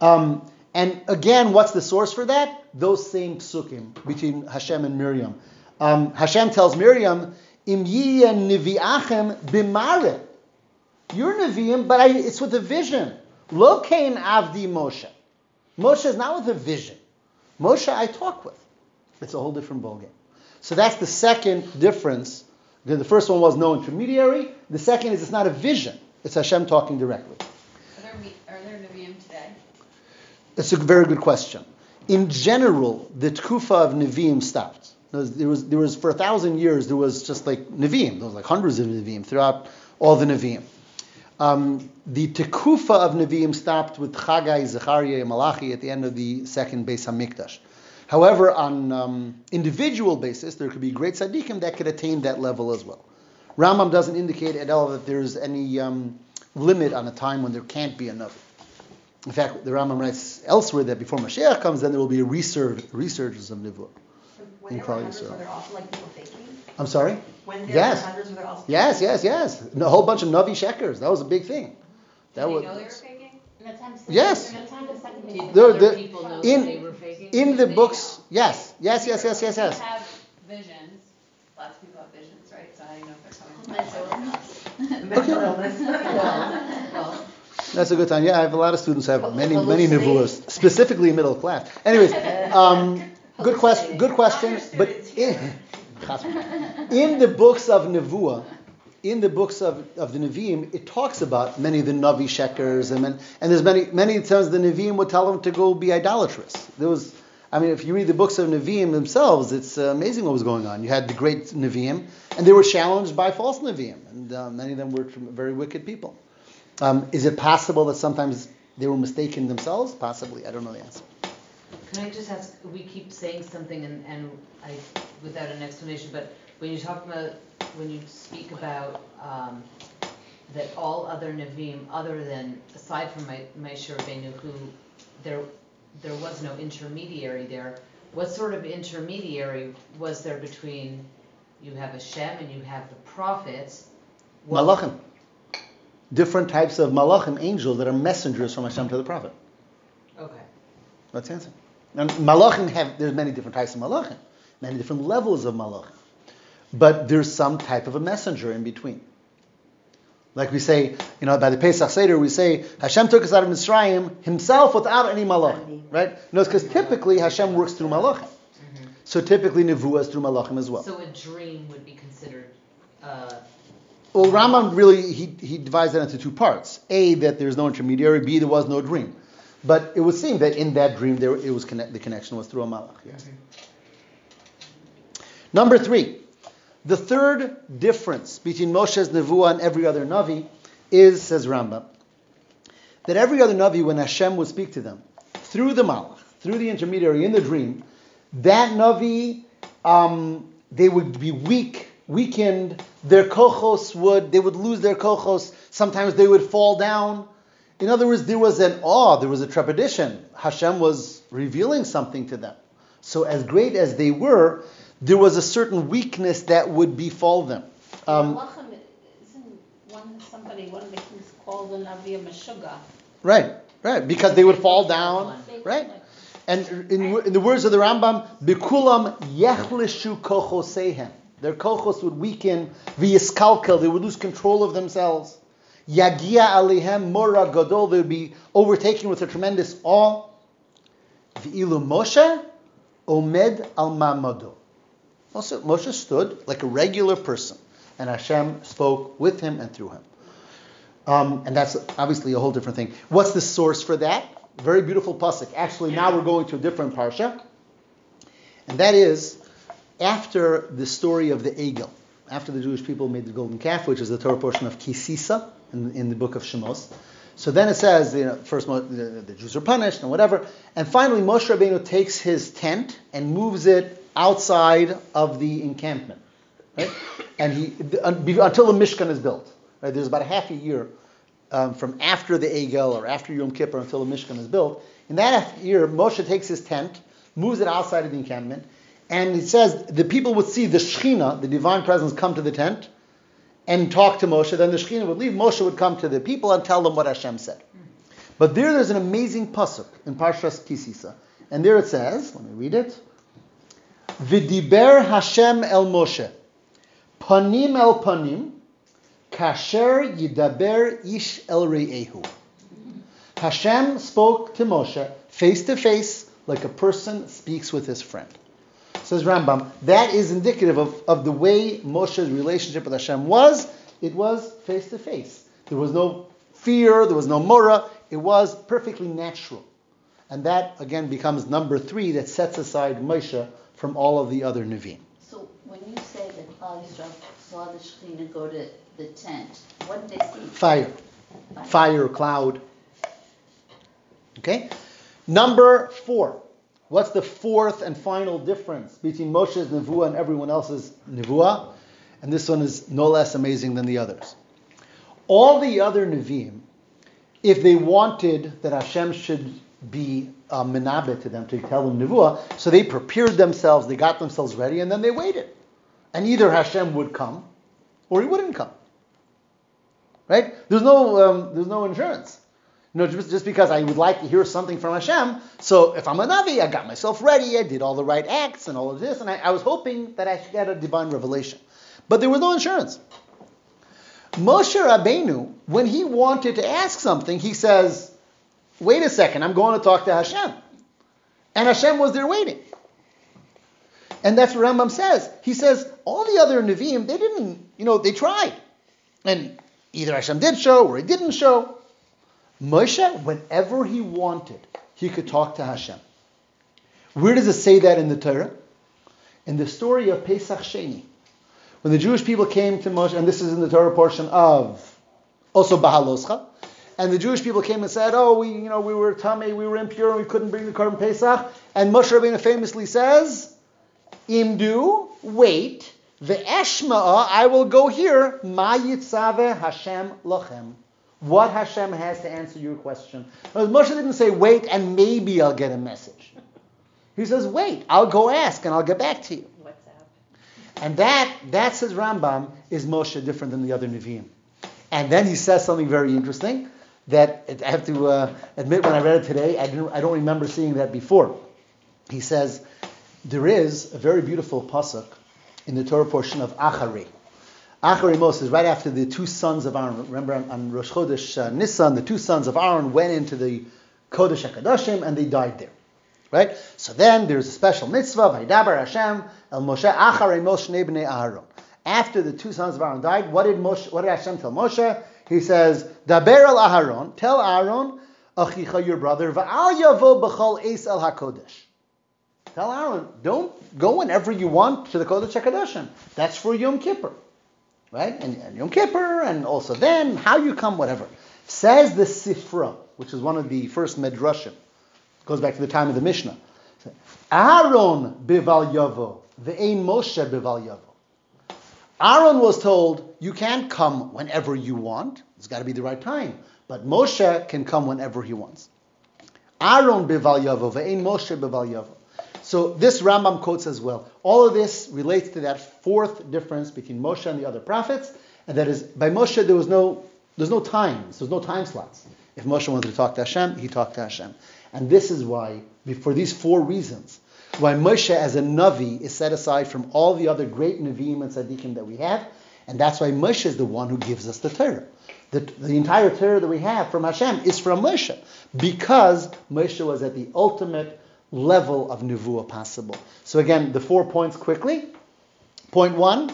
Um, and again, what's the source for that? Those same psukim between Hashem and Miriam. Um, Hashem tells Miriam, "Im nivi'achem b'mare." You're Nevi'im, but I, it's with a vision. Lo kain avdi Moshe. Moshe is not with a vision. Moshe I talk with. It's a whole different ballgame. So that's the second difference. The first one was no intermediary. The second is it's not a vision. It's Hashem talking directly. Are there, are there Nevi'im today? That's a very good question. In general, the tkufa of Nevi'im stopped. There was, there was, there was for a thousand years, there was just like Nevi'im. There was like hundreds of Nevi'im throughout all the Nevi'im. Um, the tekufa of Nevi'im stopped with Chagai, Zechariah, and Malachi at the end of the second Beis Hamikdash. However, on um, individual basis, there could be great tzaddikim that could attain that level as well. Rambam doesn't indicate at all that there's any um, limit on a time when there can't be a Navi. In fact, the Rambam writes elsewhere that before Mashiach comes, then there will be a resurg- resurgence of Nevuah. When in Klal Yisrael. were there also like people faking? I'm sorry? When there Yes. were hundreds, were there also Yes, yes, yes. A whole bunch of Navi Shekers. That was a big thing. That Did you was, know they were faking? In the Yes. in the time the second Did Beis There- there- in- they were in the books, know? yes, yes, yes, yes, yes, yes. You have visions, lots of people have visions, right? So I don't know if they're coming from. mental illness. Well, That's a good time. Yeah, I have a lot of students have many, many Nevuahs, specifically middle class. Anyways, um, good question, good question. But in, in the books of Nevuah, in the books of, of the Nevi'im, it talks about many of the Navi Shekers, and, and there's many, many times the Nevi'im would tell them to go be idolatrous. There was, I mean, if you read the books of Nevi'im themselves, it's uh, amazing what was going on. You had the great Nevi'im, and they were challenged by false Nevi'im, and uh, many of them were very wicked people. Um, is it possible that sometimes they were mistaken themselves? Possibly. I don't know the answer. Can I just ask, we keep saying something and, and I, without an explanation, but when you talk about, when you speak about, um, that all other Nevi'im, other than, aside from my, Rabbeinu, who, there, there was no intermediary there, what sort of intermediary was there between, you have Hashem and you have the prophets? What- Malachim. Different types of malachim, angels that are messengers from Hashem to the prophet. Okay. That's the answer. And malachim have, there's many different types of malachim, many different levels of malachim. But there's some type of a messenger in between. Like we say, you know, by the Pesach Seder, we say, Hashem took us out of Mitzrayim himself without any malachim. Right? No, it's because typically Hashem works through malachim. So typically Nevuah is through malachim as well. So a dream would be considered, uh, Well, Rambam really he, he divides that into two parts. A that there's no intermediary. B there was no dream. But it would seem that in that dream there it was connect, the connection was through a malach. Yes. Number three, the third difference between Moshe's nevuah and every other navi is, says Rambam, that every other navi when Hashem would speak to them through the malach, through the intermediary in the dream, that navi um, they would be weak, weakened. Their kochos would they would lose their kochos. Sometimes they would fall down. In other words, there was an awe, there was a trepidation. Hashem was revealing something to them. So, as great as they were, there was a certain weakness that would befall them. Um, one, somebody, one of the kings called a Navi a Meshuggah? right, right, because they would fall down, right? And in, in the words of the Rambam, bikulam yechlishu kochosehem. Their kochos would weaken, v'yiskalkel, they would lose control of themselves. Yagia alihem mora gadol, they would be overtaken with a tremendous awe. V'ilu Moshe omed al mamado. Also, Moshe stood like a regular person, and Hashem spoke with him and through him. Um, and that's obviously a whole different thing. What's the source for that? Very beautiful pasuk. Actually, now we're going to a different parsha, and that is after the story of the Egel, after the Jewish people made the golden calf, which is the Torah portion of Kisisa in, in the book of Shemos. So then it says, you know, first the, the Jews are punished and whatever, and finally Moshe Rabbeinu takes his tent and moves it outside of the encampment, right? And he until the Mishkan is built. Right? There's about a half a year um, from after the Egel or after Yom Kippur until the Mishkan is built. In that half year, Moshe takes his tent, moves it outside of the encampment, and it says the people would see the Shechina, the divine presence, come to the tent and talk to Moshe. Then the Shechina would leave. Moshe would come to the people and tell them what Hashem said. But there, there's an amazing pasuk in Parshas Kisisa, and there it says, let me read it. V'diber Hashem el Moshe, panim el panim, kasher yidaber ish el re'ehu. Hashem spoke to Moshe face to face like a person speaks with his friend. Says Rambam, that is indicative of, of the way Moshe's relationship with Hashem was. It was face to face. There was no fear, there was no mora, it was perfectly natural. And that, again, becomes number three that sets aside Moshe from all of the other Nevi'im. So when you say that Klal Yisrael saw the Shekhinah go to the tent, what did they see? Fire. Fire, cloud. Okay? Number four. What's the fourth and final difference between Moshe's Nevuah and everyone else's Nevuah? And this one is no less amazing than the others. All the other Nevi'im, if they wanted that Hashem should be uh, menabit to them, to tell them Nevuah, so they prepared themselves, they got themselves ready, and then they waited. And either Hashem would come, or he wouldn't come. Right? There's no, um, there's no insurance. You know, just, just because I would like to hear something from Hashem, so if I'm a Navi, I got myself ready, I did all the right acts and all of this, and I, I was hoping that I should get a divine revelation. But there was no insurance. Moshe Rabbeinu, when he wanted to ask something, he says, wait a second, I'm going to talk to Hashem. And Hashem was there waiting. And that's what Rambam says. He says, all the other Nevi'im, they didn't, you know, they tried. And either Hashem did show or he didn't show. Moshe, whenever he wanted, he could talk to Hashem. Where does it say that in the Torah? In the story of Pesach Sheni. When the Jewish people came to Moshe, and this is in the Torah portion of also Bahaloscha, and the Jewish people came and said, "Oh, we, you know, we were tummy, we were impure, and we couldn't bring the korban Pesach." And Moshe Rabbeinu famously says, "Imdu, wait, the Eshma'a, I will go here. Ma yitzave Hashem lochem." What Hashem has to answer your question. Moshe didn't say, "Wait, and maybe I'll get a message." He says, "Wait, I'll go ask, and I'll get back to you." And that, that says Rambam, is Moshe different than the other Nevi'im. And then he says something very interesting that I have to uh, admit when I read it today, I, didn't, I don't remember seeing that before. He says, there is a very beautiful pasuk in the Torah portion of Acharei. Acharei Mos, right after the two sons of Aaron, remember on, on Rosh Chodesh uh, Nisan, the two sons of Aaron went into the Kodesh HaKadoshim and they died there. Right? So then there's a special mitzvah, Vaidabar Hashem, El Moshe Acharei Moshe Aaron. After the two sons of Aaron died, what did Moshe, what did Hashem tell Moshe? He says, Daber el Aharon, tell Aaron, Achicha, your brother, Va'al yavo b'chol eis el HaKodesh. Tell Aaron, don't go whenever you want to the Kodesh HaKadoshim. That's for Yom Kippur. Right? And, and Yom Kippur, and also then, how you come, whatever. Says the Sifra, which is one of the first Medrashim. Goes back to the time of the Mishnah. Aaron bival yavo, ve'ein Moshe bival yavo. Aaron was told, you can't come whenever you want. It's got to be the right time. But Moshe can come whenever he wants. Aaron bival yavo, ve'ein Moshe bival yavo. So this Rambam quotes as well. All of this relates to that fourth difference between Moshe and the other prophets, and that is by Moshe there was no there's no times, there's no time slots. If Moshe wanted to talk to Hashem, he talked to Hashem. And this is why, for these four reasons, why Moshe as a Navi is set aside from all the other great Naviim and Tzaddikim that we have, and that's why Moshe is the one who gives us the Torah. The, the entire Torah that we have from Hashem is from Moshe, because Moshe was at the ultimate level of Nevuah possible. So again, the four points quickly. Point one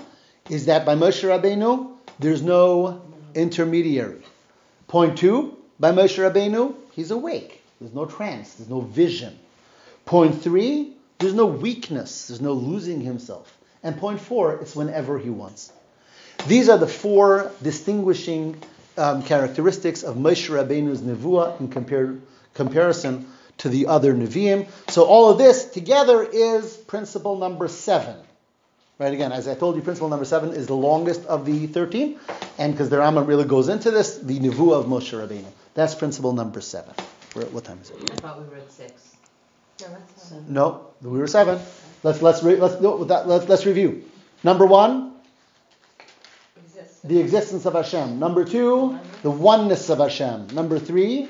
is that by Moshe Rabbeinu, there's no intermediary. Point two, by Moshe Rabbeinu, he's awake. There's no trance. There's no vision. Point three, there's no weakness. There's no losing himself. And point four, it's whenever he wants. These are the four distinguishing um, characteristics of Moshe Rabbeinu's Nevuah in compar- comparison to the other Nevi'im. So all of this together is principle number seven. Right, again, as I told you, principle number seven is the longest of the 13. and because the Rambam really goes into this, the Nevuah of Moshe Rabbeinu. That's principle number seven. We're what time is it? I thought we were at six. No, we were seven. Let's let's re, let's no, that, let's let's review. Number one, the existence of Hashem. Number two, the oneness of Hashem. Number three,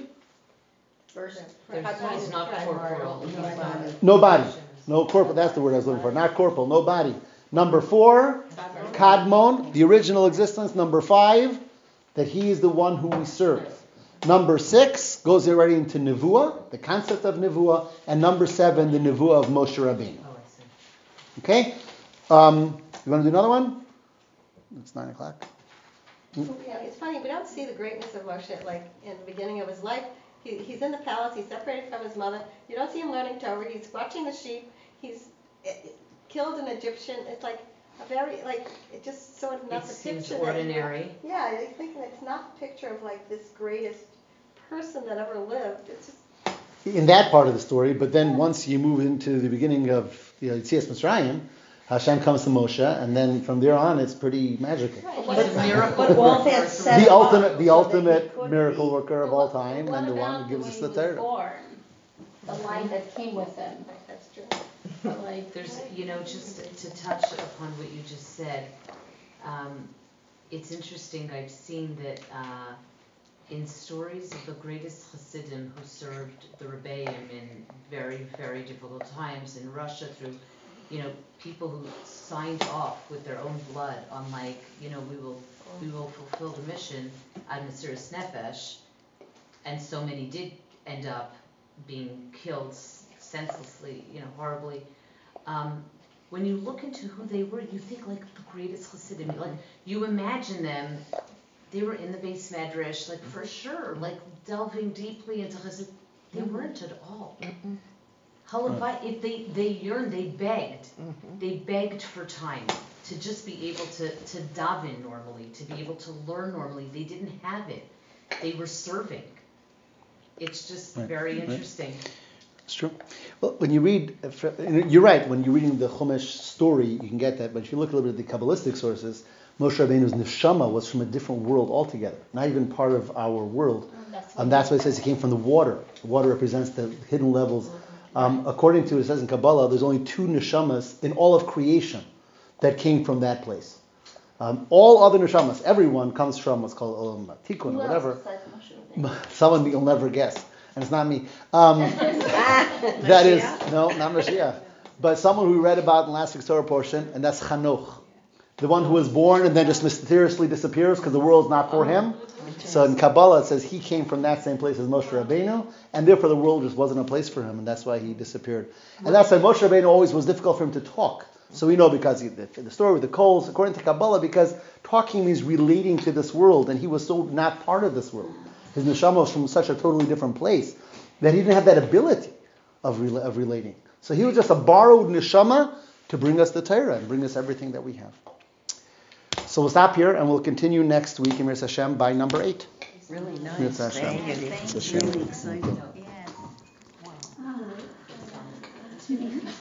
First. There's, he's not corporal. no body. No corporal. That's the word I was looking for. Not corporal. No body. Number four, Kadmon, the original existence. Number five, that he is the one who we serve. Number six goes already into Nevuah, the concept of Nevuah. And number seven, the Nevuah of Moshe Rabbeinu. Oh, I see. Okay? Um, you want to do another one? It's nine o'clock. Yeah, it's funny, we don't see the greatness of Moshe, like, in the beginning of his life. He, he's in the palace, he's separated from his mother. You don't see him learning Torah, he's watching the sheep, he's eh, eh, killed an Egyptian. It's like a very, like, it just sort of not It the seems picture that you- ordinary. Yeah, I think it's not a picture of like this greatest person that ever lived. It's just, In that part of the story, but then once you move into the beginning of you know, Yitzias Mitzrayim, Hashem comes to Moshe, and then from there on, it's pretty magical. He's a miracle But all said- The ultimate, the So ultimate miracle be- worker of all time, What and the one who gives the us the he Torah. born? The line that came with him, that's true. like. There's, you know, just to touch upon what you just said, um, it's interesting, I've seen that, uh, in stories of the greatest Hasidim who served the Rebbeim in very, very difficult times in Russia through, you know, people who signed off with their own blood on like, you know, we will, we will fulfill the mission on Mesiris Nefesh, and so many did end up being killed senselessly, you know, horribly. Um, when you look into who they were, you think like the greatest Hasidim. Like you imagine them, they were in the beis medrash, like for sure, like delving deeply into Hasid. They weren't at all. Halavai, if they they yearned, they begged, mm-hmm. they begged for time to just be able to to daven normally, to be able to learn normally. They didn't have it. They were serving. It's just Right, very right. interesting. It's true. Well, when you read, you're right. When you're reading the Chumash story, you can get that. But if you look a little bit at the Kabbalistic sources, Moshe Rabbeinu's neshama was from a different world altogether, not even part of our world. Oh, and that's why it says he came from the water. The water represents the hidden levels. Um, according to it says in Kabbalah, there's only two neshamas in all of creation that came from that place. Um, all other neshamas, everyone comes from what's called Olam Tikkun, or whatever. besides Moshe Rabbeinu? Someone you'll never guess, and it's not me. Um, that is no, not Mashiach, but someone who we read about in the last week's Torah portion, and that's Chanoch, the one who was born and then just mysteriously disappears because the world's not for him. So in Kabbalah it says he came from that same place as Moshe Rabbeinu, and therefore the world just wasn't a place for him, and that's why he disappeared. And that's why Moshe Rabbeinu always was difficult for him to talk. So we know because he, the, the story with the coals, according to Kabbalah, because talking means relating to this world, and he was so not part of this world. His neshama was from such a totally different place that he didn't have that ability of, rela- of relating. So he was just a borrowed neshama to bring us the Torah and bring us everything that we have. So we'll stop here and we'll continue next week in Mir Hashem by number eight. Really nice. Hashem. Thank you. Thank It's you. really exciting. Yes.